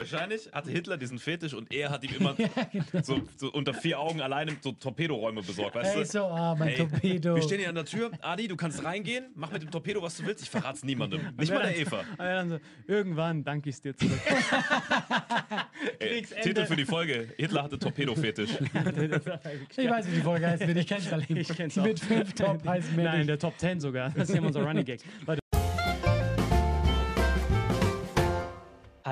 Wahrscheinlich hatte Hitler diesen Fetisch und er hat ihm immer so, so unter vier Augen alleine so Torpedoräume besorgt, weißt Ey, du? so, ah, mein Ey, Torpedo. Wir stehen hier an der Tür. Adi, du kannst reingehen, mach mit dem Torpedo, was du willst. Ich verrat's niemandem. Nicht mal der Eva. So, irgendwann danke ich dir zurück. Ey. Titel für die Folge: Hitler hatte Torpedo-Fetisch. ich weiß, wie die Folge heißt, ich kenn's alle. Ich kenn's auch. Mit fünf Top heißt mehr Nein, der Top 10 sogar. Das ist ja unser Running Gag. Leute.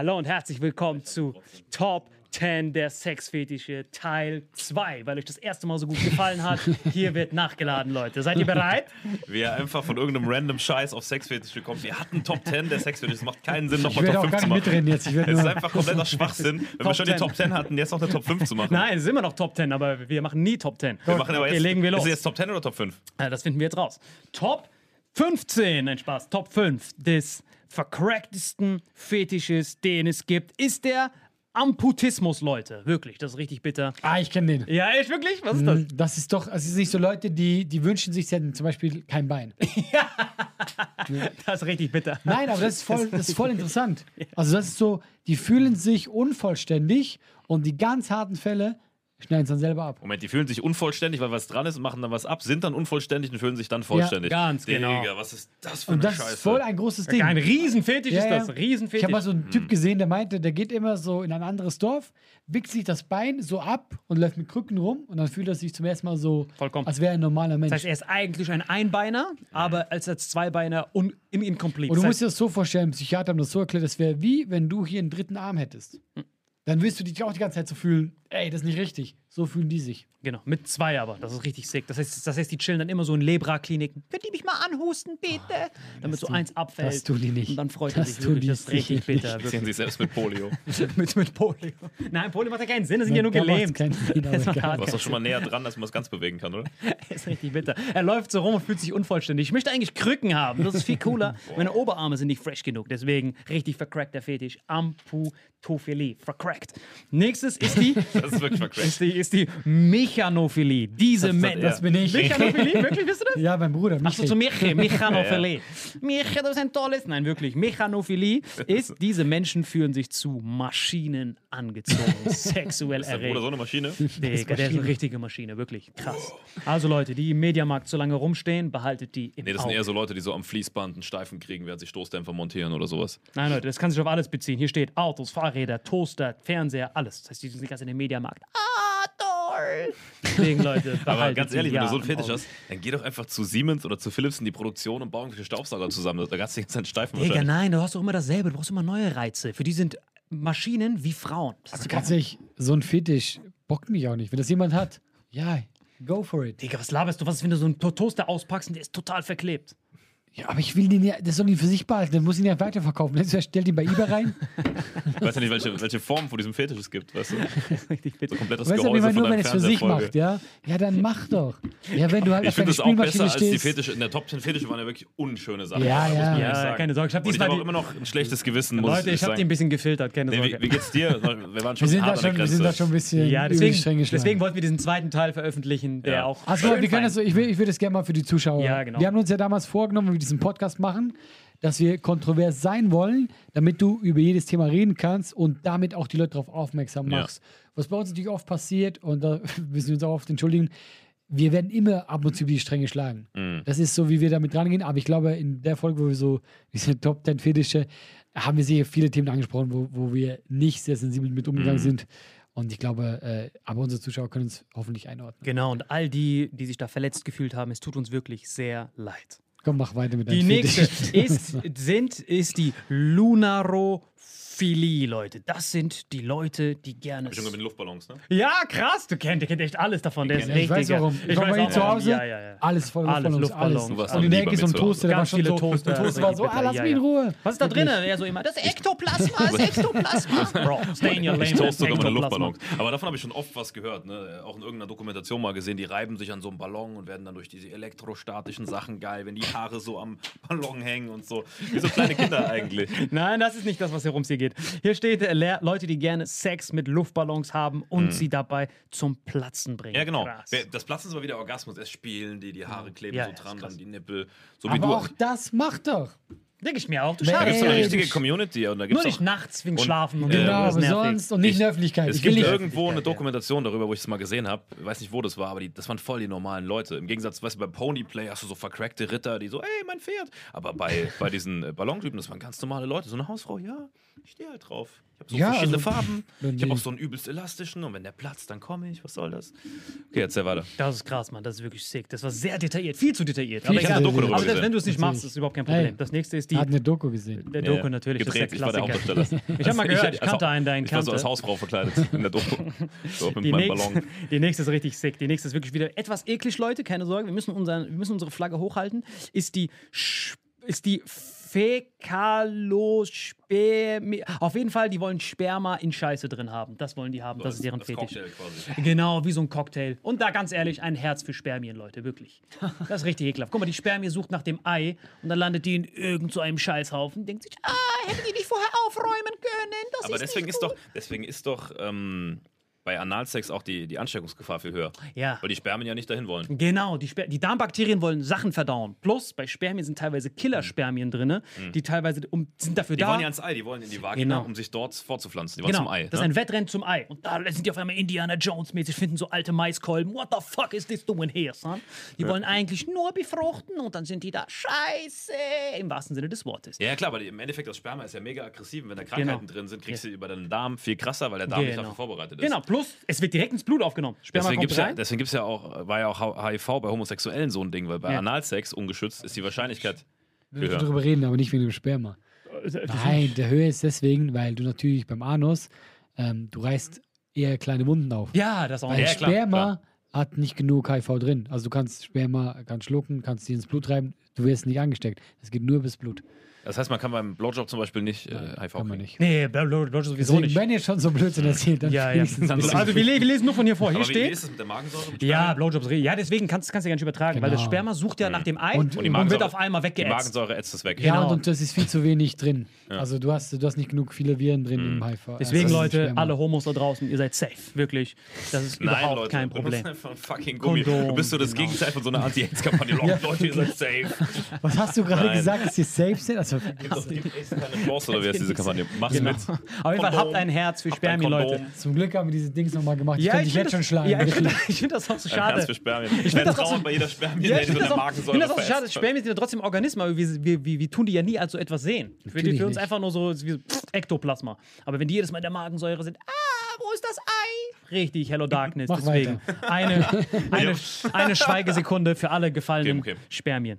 Hallo und herzlich willkommen zu Top 10 der Sexfetische Teil 2, weil euch das erste Mal so gut gefallen hat. Hier wird nachgeladen, Leute. Seid ihr bereit? Wie er einfach von irgendeinem random Scheiß auf Sexfetische kommt. Wir hatten Top 10 der Sexfetische. Es macht keinen Sinn, Ich nochmal werde Top auch 5 gar zu nicht machen. mitreden jetzt. Ich Es ist einfach kompletter Schwachsinn, wenn wir Top schon die 10. Top 10 hatten, jetzt noch eine Top 5 zu machen. Nein, es ist immer noch Top 10, aber wir machen nie Top 10. Wir machen aber okay, jetzt, legen wir Ist los. es jetzt Top 10 oder Top 5? Ja, das finden wir jetzt raus. Top 15, nein Spaß, Top 5 des vercracktesten Fetisches, den es gibt, ist der Amputismus, Leute. Wirklich, das ist richtig bitter. Ah, ich kenne den. Ja, echt wirklich? Was ist das? Das ist doch, es ist nicht so Leute, die, die wünschen sich, sie hätten zum Beispiel kein Bein. Das ist richtig bitter. Nein, aber das ist voll, das ist voll interessant. Also das ist so, die fühlen sich unvollständig und die ganz harten Fälle schneiden es dann selber ab. Moment, die fühlen sich unvollständig, weil was dran ist und machen dann was ab, sind dann unvollständig und fühlen sich dann vollständig. ganz genau. Digga, was ist das für Und eine das Scheiße? ist voll ein großes Ding. Ein Riesenfetisch Ja, ist ja. das. Riesenfetisch. Ich habe mal so einen Hm. Typ gesehen, der meinte, der geht immer so in ein anderes Dorf, wichst sich das Bein so ab und läuft mit Krücken rum und dann fühlt er sich zum ersten Mal so, Vollkommen. als wäre er ein normaler Mensch. das heißt, er ist eigentlich ein Einbeiner, aber als, als Zweibeiner un, in incomplete. und du Das musst dir das so vorstellen, Psychiater haben das so erklärt, das wäre wie, wenn du hier einen dritten Arm hättest. Dann wirst du dich auch die ganze Zeit so fühlen, Ey, das ist nicht richtig. So fühlen die sich. Genau, mit zwei aber. Das ist richtig sick. Das heißt, das heißt die chillen dann immer so in Lebra-Kliniken. Könnt ihr mich mal anhusten, bitte? Damit so eins abfällt. das tun die nicht. Und dann freut Das er sich tun wirklich. die Das ist richtig bitter. Sehen Wirklich. sich selbst mit Polio. mit, mit Polio. Nein, Polio macht ja keinen Sinn. Das sind ja nur gelähmt. keinen Sinn, Das macht Du warst doch schon mal näher dran, dass man es ganz bewegen kann, oder? ist richtig bitter. Er läuft so rum und fühlt sich unvollständig. Ich möchte eigentlich Krücken haben. Das ist viel cooler. Meine Oberarme sind nicht fresh genug. Deswegen richtig vercrackter Fetisch. Amputophilie. Vercrackt. Nächstes ist die, Das ist wirklich vercrackt. ist die, ist die Mechanophilie. Diese Das ist Menschen. das bin ich. Mechanophilie? Wirklich, bist du das? Ja, mein Bruder. Achso, Michael. zu Michi, Mechanophilie. Michi, das ist ein tolles. Nein, wirklich. Mechanophilie ist, diese Menschen fühlen sich zu Maschinen angezogen, sexuell Ist der Bruder erregt. so eine Maschine? Digga, der ist eine richtige Maschine, wirklich krass. Also Leute, die im Mediamarkt so lange rumstehen, behaltet die im Nee, das sind Auge. eher so Leute, die so am Fließband einen Steifen kriegen, während sie Stoßdämpfer montieren oder sowas. Nein, Leute, das kann sich auf alles beziehen. Hier steht Autos, Fahrräder, Toaster, Fernseher, alles. Das heißt, die sind ganz in den Mediamarkt. Ah, toll! Deswegen, Leute, Aber ganz ehrlich, wenn du so im Fetisch hast, dann geh doch einfach zu Siemens oder zu Philips in die Produktion und bau irgendwelche Staubsauger zusammen. Da kannst du jetzt einen Steifen Digga, nein, du hast doch immer dasselbe. Du brauchst immer neue Reize. Für die sind Maschinen wie Frauen. Das ist Ganz ehrlich, so ein Fetisch bockt mich auch nicht. Wenn das jemand hat, ja, go for it. Digga, was laberst du? Was ist, wenn du so einen To- Toaster auspackst und der ist total verklebt? Ja, aber ich will den ja, das soll ihn für sich behalten, dann muss ihn ja weiterverkaufen. Dann stellt ihn bei eBay rein. Ich weiß ja nicht, welche, welche Form von diesem Fetisch es gibt, weißt du? Richtig bitter. So komplettes Weißt du, Gehäuse aber von nur wenn es für sich macht, ja? Ja, dann mach doch. Ja, wenn du halt Ich finde es auch besser Spielmaschine als die stehst. Fetische. In der Top 10 Fetische waren ja wirklich unschöne Sachen. Ja, Das ja. Ja, keine Sorge, ich hab ich habe auch die- immer noch ein schlechtes Gewissen, muss Leute, ich habe sagen. die ein bisschen gefiltert, keine Nee, Sorge. wie, wie geht's dir? Wir waren schon Wir sind, da hart der schon, wir sind da schon ein bisschen ja, deswegen, deswegen wollten wir diesen zweiten Teil veröffentlichen, der Ja. auch. Also, schön wir können das so, ich will, ich will das gerne mal für die Zuschauer. Ja, genau. Wir haben uns ja damals vorgenommen, diesen Podcast machen, dass wir kontrovers sein wollen, damit du über jedes Thema reden kannst und damit auch die Leute darauf aufmerksam Ja. machst. Was bei uns natürlich oft passiert, und da müssen wir uns auch oft entschuldigen, wir werden immer ab und zu über die Stränge schlagen. Mhm. Das ist so, wie wir damit rangehen. Aber ich glaube, in der Folge, wo wir so diese Top 10 Fetische, haben wir sicher viele Themen angesprochen, wo, wo wir nicht sehr sensibel mit umgegangen Mhm. sind. Und ich glaube, äh, aber unsere Zuschauer können uns hoffentlich einordnen. Genau, und all die, die sich da verletzt gefühlt haben, es tut uns wirklich sehr leid. Komm, mach weiter mit Die deinem nächste Fetisch. ist, sind, ist die Lunarophilie, Leute. Das sind die Leute, die gerne. Ich bin mit den Luftballons, ne? Ja, krass, du kennst, der kennt echt alles davon. Der ist Ich weiß richtiger. warum. Ich Ich war weiß auch zu. Hause, Ja, ja, ja. alles voll Alles Luftballons, Luftballons. alles. Du warst Und in der Ecke so ein. Toaster, der war schon viele so, Toaster, der Toaster war so, richtig ah, lass mich in Ruhe. Was ist da drin? Er so immer, das ist Ektoplasma, das ist Ektoplasma. Bro, stay in your lane. Ich toast sogar meine Ektoplasma. Luftballons. Aber davon habe ich schon oft was gehört. Ne? Auch in irgendeiner Dokumentation mal gesehen, die reiben sich an so einem Ballon und werden dann durch diese elektrostatischen Sachen geil, wenn die Haare so am Ballon hängen und so. Wie so kleine Kinder eigentlich. Nein, das ist nicht das, was hier ums hier geht. Hier steht äh, Le- Leute, die gerne Sex mit Luftballons haben und sie dabei zum Platzen bringen. Mhm. Ja, genau. Krass. Das Platzen ist aber wieder Orgasmus. Erst spielen die, die Haare kleben Ja, so dran, dann die Nippel. So wie Aber du. auch das macht doch. Denke ich mir auch. Du Wer- Da gibt es schaffst eine richtige Community. Und da Nur gibt's nicht auch, nachts wegen und- Schlafen und Genau, nervig. sonst und nicht in der Öffentlichkeit. Es Ich gibt nicht. irgendwo eine ja. Dokumentation darüber, wo ich es mal gesehen habe. Ich weiß nicht, wo das war, aber die, das waren voll die normalen Leute. Im Gegensatz, weißt du, bei Ponyplay hast du so vercrackte Ritter, die so, ey, mein Pferd. Aber bei, bei diesen äh, Ballontypen, das waren ganz normale Leute. So eine Hausfrau, ja, ich stehe halt drauf. Ich habe so Ja, verschiedene also, Farben. Ich habe auch so einen übelst elastischen und wenn der platzt, dann komme ich. Was soll das? Okay, erzähl weiter. Das ist krass, Mann. Das ist wirklich sick. Das war sehr detailliert. Viel zu detailliert. Viel Aber, egal. detailliert. aber selbst gesehen. wenn du es nicht Natürlich. machst, ist überhaupt kein Problem. Hey. Das nächste ist die. Hat eine Doku gesehen. Der Doku natürlich. Das Gedreht, ist ich der war der Klassiker. Hauptdarsteller. Ich habe mal gehört, ich als- kannte einen, der ihn Ich war so als kannte. Hausfrau verkleidet in der Doku. So mit Die meinem nächste, Ballon. die nächste ist richtig sick. Die nächste ist wirklich wieder etwas eklig, Leute. Keine Sorge. Wir müssen, unseren, wir müssen unsere Flagge hochhalten. Ist die, ist die Fäkalospermie. Auf jeden Fall, die wollen Sperma in Scheiße drin haben. Das wollen die haben. Das ist deren das Fetisch. Genau, wie so ein Cocktail. Und da ganz ehrlich, ein Herz für Spermien, Leute, wirklich. Das ist richtig ekelhaft. Guck mal, die Spermie sucht nach dem Ei und dann landet die in irgend so einem Scheißhaufen. Denkt sich, ah, hätten die nicht vorher aufräumen können. Das Aber ist deswegen nicht ist doch, deswegen ist doch ähm, bei Analsex auch die, die Ansteckungsgefahr viel höher. Ja. Weil die Spermien ja nicht dahin wollen. Genau, die, Sper die Darmbakterien wollen Sachen verdauen. Plus, bei Spermien sind teilweise Killerspermien drin, die teilweise um, sind dafür Mhm. Die da. wollen ja ans Ei, die wollen in die Vagina, Genau. um sich dort fortzupflanzen. Die wollen Genau, zum Ei. das ist ne? ein Wettrennen zum Ei. Und da sind die auf einmal Indiana Jones-mäßig, finden so alte Maiskolben. What the fuck is this doing here, son? Die wollen eigentlich nur befruchten und dann sind die da scheiße, im wahrsten Sinne des Wortes. Ja, ja, klar, weil im Endeffekt das Sperma ist ja mega aggressiv. Und wenn da Krankheiten Genau. drin sind, kriegst du über deinen Darm viel krasser, weil der Darm nicht dafür vorbereitet ist. Genau, plus es wird direkt ins Blut aufgenommen. Sperma Deswegen kommt gibt's, ja, deswegen gibt's ja auch, war ja auch HIV bei Homosexuellen so ein Ding, weil bei Ja. Analsex ungeschützt ist die Wahrscheinlichkeit Wir höher. darüber reden, aber nicht wegen dem Sperma. Nein, der Höhe ist deswegen, weil du natürlich beim Anus, ähm, du reißt eher kleine Wunden auf. Ja, das auch Weil Ja, nicht. klar, Sperma hat nicht genug HIV drin. Also du kannst Sperma kannst schlucken, kannst die ins Blut treiben, du wirst nicht angesteckt. Das geht nur bis Blut. Das heißt, man kann beim Blowjob zum Beispiel nicht äh, HIV Kann man kriegen. nicht. Nee, Blowjob sowieso Deswegen, nicht. wenn ihr schon so Blödsinn erzählt, dann Ja, ja. Also wir, le- wir lesen nur von hier vor. Hier Aber wie, wie steht. ist es mit der Magensäure? Mit Ja? Blowjobs. Ja, deswegen kannst du es ja gar nicht übertragen, weil das Genau. Sperma sucht ja nach dem Ei Und- und, und die wird Magensäure- auf einmal Die weggeätzt. Magensäure ätzt es weg. Ja, Genau. und das ist viel zu wenig drin. Also du hast, du hast nicht genug viele Viren drin im HIV. Deswegen, also Leute, alle Homos da draußen, ihr seid safe. Wirklich. Das ist Nein, überhaupt Leute, kein Problem. fucking Gummi. Du bist so das genau. Gegenteil von so einer Anti-AIDS-Kampagne. Leute, ihr seid safe. Was hast du gerade gesagt, dass sie safe sind? Also, Doch, die AIDS keine Chance, oder wie heißt diese Kampagne? Mach's Genau. mit. Auf jeden Fall habt ein Herz für Spermien, Leute. Zum Glück haben wir diese Dings nochmal gemacht. Ich Ja, könnte ich dich jetzt schon schlagen. ja, ich finde find das auch so Ein Herz schade. für Spermien. Ich finde das auch so- bei jeder Spermien, Ja, die ich so finde eine das, auch- find das auch so schade. Spermien sind ja trotzdem Organismen, aber wir, wir, wir, wir tun die ja nie als so etwas sehen. Für, die, für uns einfach nur so wie so pff, Ektoplasma. Aber wenn die jedes Mal in der Magensäure sind, ah, wo ist das Ei? Richtig, Hello Darkness. Mach Deswegen eine, eine, eine Schweigesekunde für alle gefallenen Okay, okay. Spermien.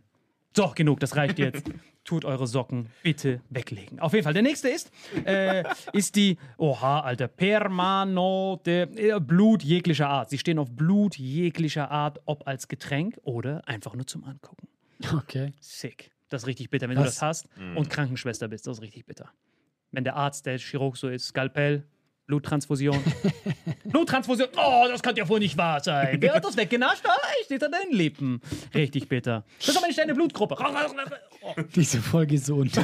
So, genug, das reicht jetzt. Tut eure Socken bitte weglegen. Auf jeden Fall. Der nächste ist, äh, ist die, oha, Alter, Permanote, äh, Blut jeglicher Art. Sie stehen auf Blut jeglicher Art, ob als Getränk oder einfach nur zum Angucken. Okay. Sick. Das ist richtig bitter, wenn du Was? das hast und Krankenschwester bist. Das ist richtig bitter. Wenn der Arzt, der Chirurg so ist, Skalpell, Bluttransfusion. Bluttransfusion. Oh, das kann ja wohl nicht wahr sein. Wer hat das weggenascht? Ah, ich steht an deinen Lippen. Richtig bitter. Das ist aber nicht deine Blutgruppe. Oh. Diese Folge ist so unnötig.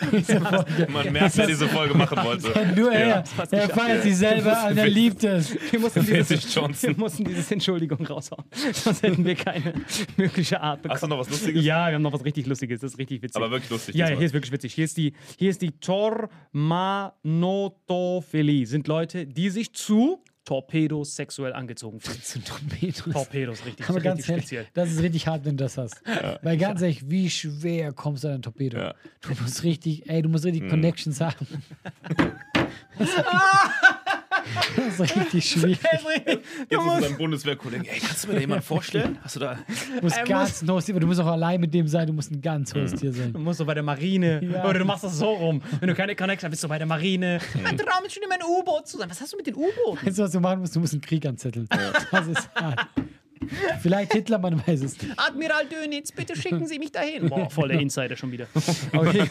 Man merkt, wer diese Folge machen wollte. Nur er. Er feiert sich selber an, er liebt es. Wir mussten, dieses, wir mussten dieses Entschuldigung raushauen. Sonst hätten wir keine mögliche Art bekommen. Hast du noch was Lustiges? Ja, wir haben noch was richtig Lustiges. Das ist richtig witzig. Aber wirklich lustig. Ja, hier ist wirklich witzig. Hier ist die, hier ist die Tormanotophilie. Sind Leute, die sich zu Torpedos sexuell angezogen fühlen. Torpedos. Torpedos, richtig, Aber richtig ganz ehrlich, speziell. das ist richtig hart, wenn du das hast. Weil ganz ehrlich, wie schwer kommst du an ein Torpedo? Ja. Du musst richtig, ey, du musst richtig Connections haben. Das ist richtig schwierig. Jetzt ist dein Bundeswehrkollegen. Ey, kannst du mir da jemanden vorstellen? Hast du da. Du musst ganz hohes Tier, du musst auch allein mit dem sein, du musst ein ganz hohes Tier sein. Du musst so bei der Marine. Ja. Oder du machst das so rum. Wenn du keine Connection hast, bist du bei der Marine. Ein Traum ist schon immer ein U-Boot zu sein. Was hast du mit den U-Booten? Weißt du, was du machen musst? Du musst einen Krieg anzetteln. Das ist hart. Vielleicht Hitler, man weiß es nicht. Admiral Dönitz, bitte schicken Sie mich dahin. Boah, voll der Insider schon wieder. Okay.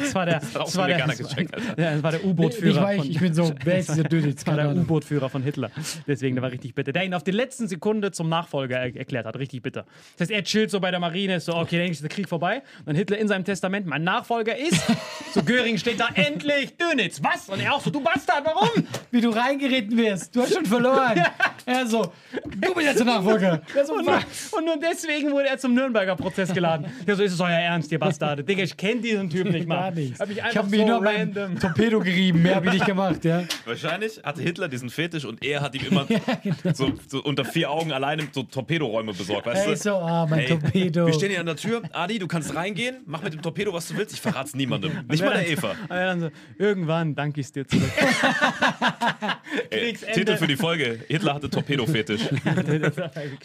Das war der, das war wieder der, gecheckt, ja, das war der Ich, U-Boot-Führer. weiß, von- ich bin so, wer ist dieser Dönitz? Das war der. U-Boot-Führer von Hitler. Deswegen, der war richtig bitter. Der ihn auf die letzten Sekunde zum Nachfolger er erklärt hat. Richtig bitter. Das heißt, er chillt so bei der Marine, ist so, okay, dann ist der Krieg vorbei. Und dann Hitler in seinem Testament, mein Nachfolger ist, so Göring steht da, endlich, Dönitz. Was? Und er auch so, du Bastard, warum? Wie du reingeritten wirst. Du hast schon verloren. Er so, du bist jetzt der Nachfolger. Er so, Und nur, was? und nur deswegen wurde er zum Nürnberger Prozess geladen. Ja, so ist es euer Ernst, ihr Bastarde. Digga, ich kenne diesen Typ nicht mal. Gar nichts. Hab mich Ich einfach habe mich so nur beim random. Torpedo gerieben. Mehr habe ich nicht gemacht, ja. Wahrscheinlich hatte Hitler diesen Fetisch und er hat ihm immer so, so unter vier Augen alleine so Torpedoräume besorgt. Weißt Ey, du? so, ah, mein Ey, Torpedo. Wir stehen hier an der Tür. Adi, du kannst reingehen, mach mit dem Torpedo, was du willst. Ich verrat's niemandem. Nicht mal der Eva. So, irgendwann danke ich dir zurück. Ey, Kriegsende. Titel für die Folge: Hitler hatte Torpedo-Fetisch.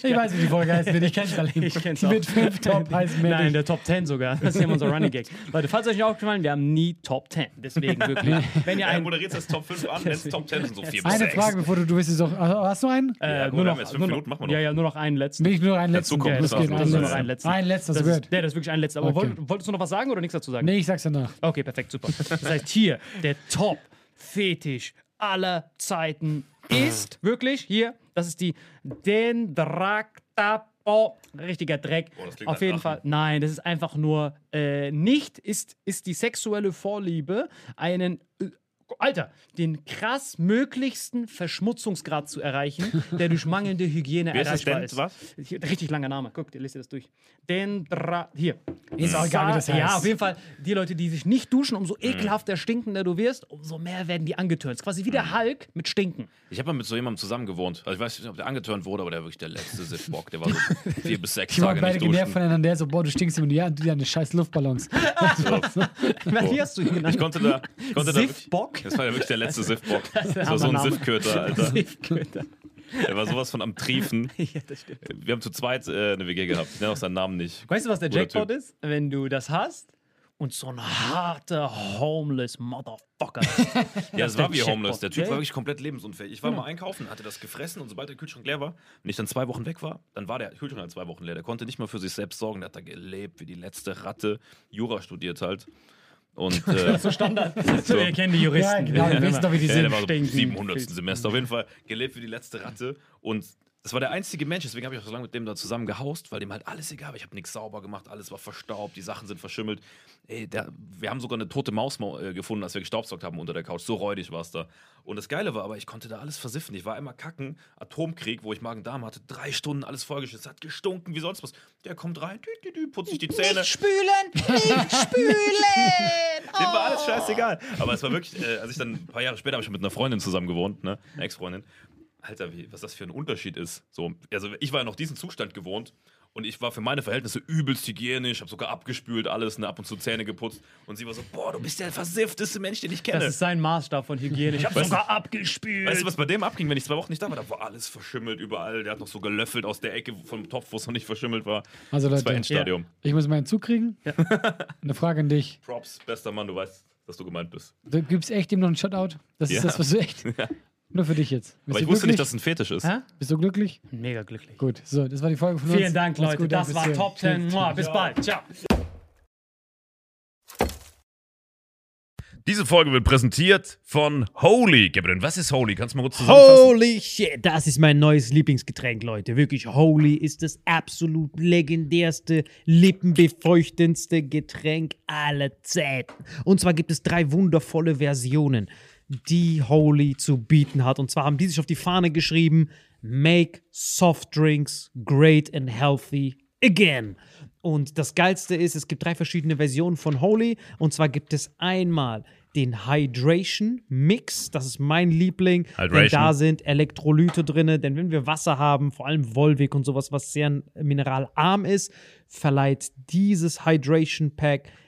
Ich weiß, wie die Folge heißt, wenn ich kenn's alle. Ich kenn's Die auch. mit fünf Top heißen mehr Nein, nicht. der Top 10 sogar. Das ist ja unser Running Gag. Leute, falls euch nicht aufgefallen, wir haben nie Top 10. Deswegen wirklich. Wenn ihr Er ein, moderiert das Top 5 an, nennst Top 10 und so 4 bis Eine 6. Frage, bevor du, du willst es doch. Hast du einen? äh, Ja, gut, nur noch, jetzt fünf Minuten, machen wir noch. Ja, ja, nur noch einen letzten. Bin ich nur einen letzten? Ja, das geht. Einen nur noch einen letzten. Einen letzten, hast Das gehört? ja, das ist wirklich ein letzter. Aber wolltest du noch was sagen oder nichts dazu sagen? Nee, ich sag's danach. Okay, perfekt, super. Das heißt, hier, der Top-Fetisch aller Zeiten ist wirklich hier, das ist die Dendraktapo. Richtiger Dreck. Oh, Auf jeden. Fall. Nein, das ist einfach nur äh, nicht, ist, ist die sexuelle Vorliebe, einen. Alter, den krass möglichsten Verschmutzungsgrad zu erreichen, der durch mangelnde Hygiene Wie ist das erreichbar denn? ist. Was? Richtig langer Name. Guck, ihr lest ihr das durch. Dendra. Hier. Ist auch egal, wie das heißt. Ja, auf jeden Fall. Die Leute, die sich nicht duschen, umso ekelhafter stinkender du wirst, umso mehr werden die angetörnt. Quasi wie der Hulk mit Stinken. Ich habe mal mit so jemandem zusammen gewohnt. Also ich weiß nicht, ob der angeturnt wurde, aber der war wirklich der letzte Siffbock. Der war so vier bis sechs Die waren Tage beide nicht genervt duschen. voneinander. Der so, boah, du stinkst immer. Ja, deine scheiß Luftballons. Wie hast du ihn genannt? Ich konnte da, ich konnte da das war ja wirklich der letzte Siffbock. Das ein war so ein. Siffköter, Alter. Siffköter. Der war sowas von am Triefen. ja, das stimmt. Wir haben zu zweit äh, eine WG gehabt. Ich nenne auch seinen Namen nicht. Weißt du, was der Guter Jackpot Typ. ist? Wenn du das hast und so ein harter, homeless Motherfucker. Ja, es war wie homeless. Der Typ war wirklich komplett lebensunfähig. Ich war mal einkaufen, hatte das gefressen und sobald der Kühlschrank leer war, wenn ich dann zwei Wochen weg war, dann war der Kühlschrank halt zwei Wochen leer. Der konnte nicht mal für sich selbst sorgen. Der hat da gelebt wie die letzte Ratte. Jura studiert halt. Und äh, so Standard. So, wir kennen die Juristen. Ja, genau, wir wissen doch, wie die ja, sind. der war so Stinken. 700. Semester. Auf jeden Fall gelebt wie die letzte Ratte. Und das war der einzige Mensch, deswegen habe ich auch so lange mit dem da zusammen gehaust, weil dem halt alles egal war. Ich habe nichts sauber gemacht, alles war verstaubt, die Sachen sind verschimmelt. Ey, der, wir haben sogar eine tote Maus mau- äh, gefunden, als wir gestaubsaugt haben unter der Couch. So räudig war es da. Und das Geile war aber, ich konnte da alles versiffen. Ich war einmal kacken, Atomkrieg, wo ich Magen-Darm hatte, drei Stunden alles vollgeschissen, hat gestunken wie sonst was. Der kommt rein, dü, dü, dü, putzt sich die Zähne. spülen, nicht spülen. Dem war alles scheißegal. Aber es war wirklich, äh, als ich dann ein paar Jahre später habe ich mit einer Freundin zusammen gewohnt, ne? Eine Ex-Freundin. Alter, wie, was das für ein Unterschied ist. So, also ich war ja noch diesen Zustand gewohnt und ich war für meine Verhältnisse übelst hygienisch, habe sogar abgespült, alles, ne, ab und zu Zähne geputzt. Und sie war so, boah, du bist der versiffteste Mensch, den ich kenne. Das ist sein Maßstab von Hygiene. Ich habe sogar abgespült. Weißt du, was bei dem abging, wenn ich zwei Wochen nicht da war? Da war alles verschimmelt überall. Der hat noch so gelöffelt aus der Ecke vom Topf, wo es noch nicht verschimmelt war. Also das war Leute, Endstadium. ich muss mal einen Zug kriegen. Eine Frage an dich. Props, bester Mann, du weißt, dass du gemeint bist. Du gibst echt ihm noch einen Shoutout? Das ist Ja. das, was du echt. Nur für dich jetzt. Bist Aber ich wusste nicht, dass glücklich? es ein Fetisch ist. Hä? Bist du glücklich? Mega glücklich. Gut, so, das war die Folge von uns. Vielen Dank, Macht's Leute. gut, das war. Top 10. Tschüss. Mua, Bis bald. Ciao. Diese Folge wird präsentiert von Holy. Gabriel, was ist Holy? Kannst du mal kurz zusammenfassen? Holy shit, das ist mein neues Lieblingsgetränk, Leute. Wirklich, Holy ist das absolut legendärste, lippenbefeuchtendste Getränk aller Zeiten. Und zwar gibt es drei wundervolle Versionen, die Holy zu bieten hat. Und zwar haben die sich auf die Fahne geschrieben: Make soft drinks great and healthy again. Und das Geilste ist, es gibt drei verschiedene Versionen von Holy. Und zwar gibt es einmal den Hydration Mix. Das ist mein Liebling. Denn da sind Elektrolyte drin. Denn wenn wir Wasser haben, vor allem Volvic und sowas, was sehr mineralarm ist, verleiht dieses Hydration Pack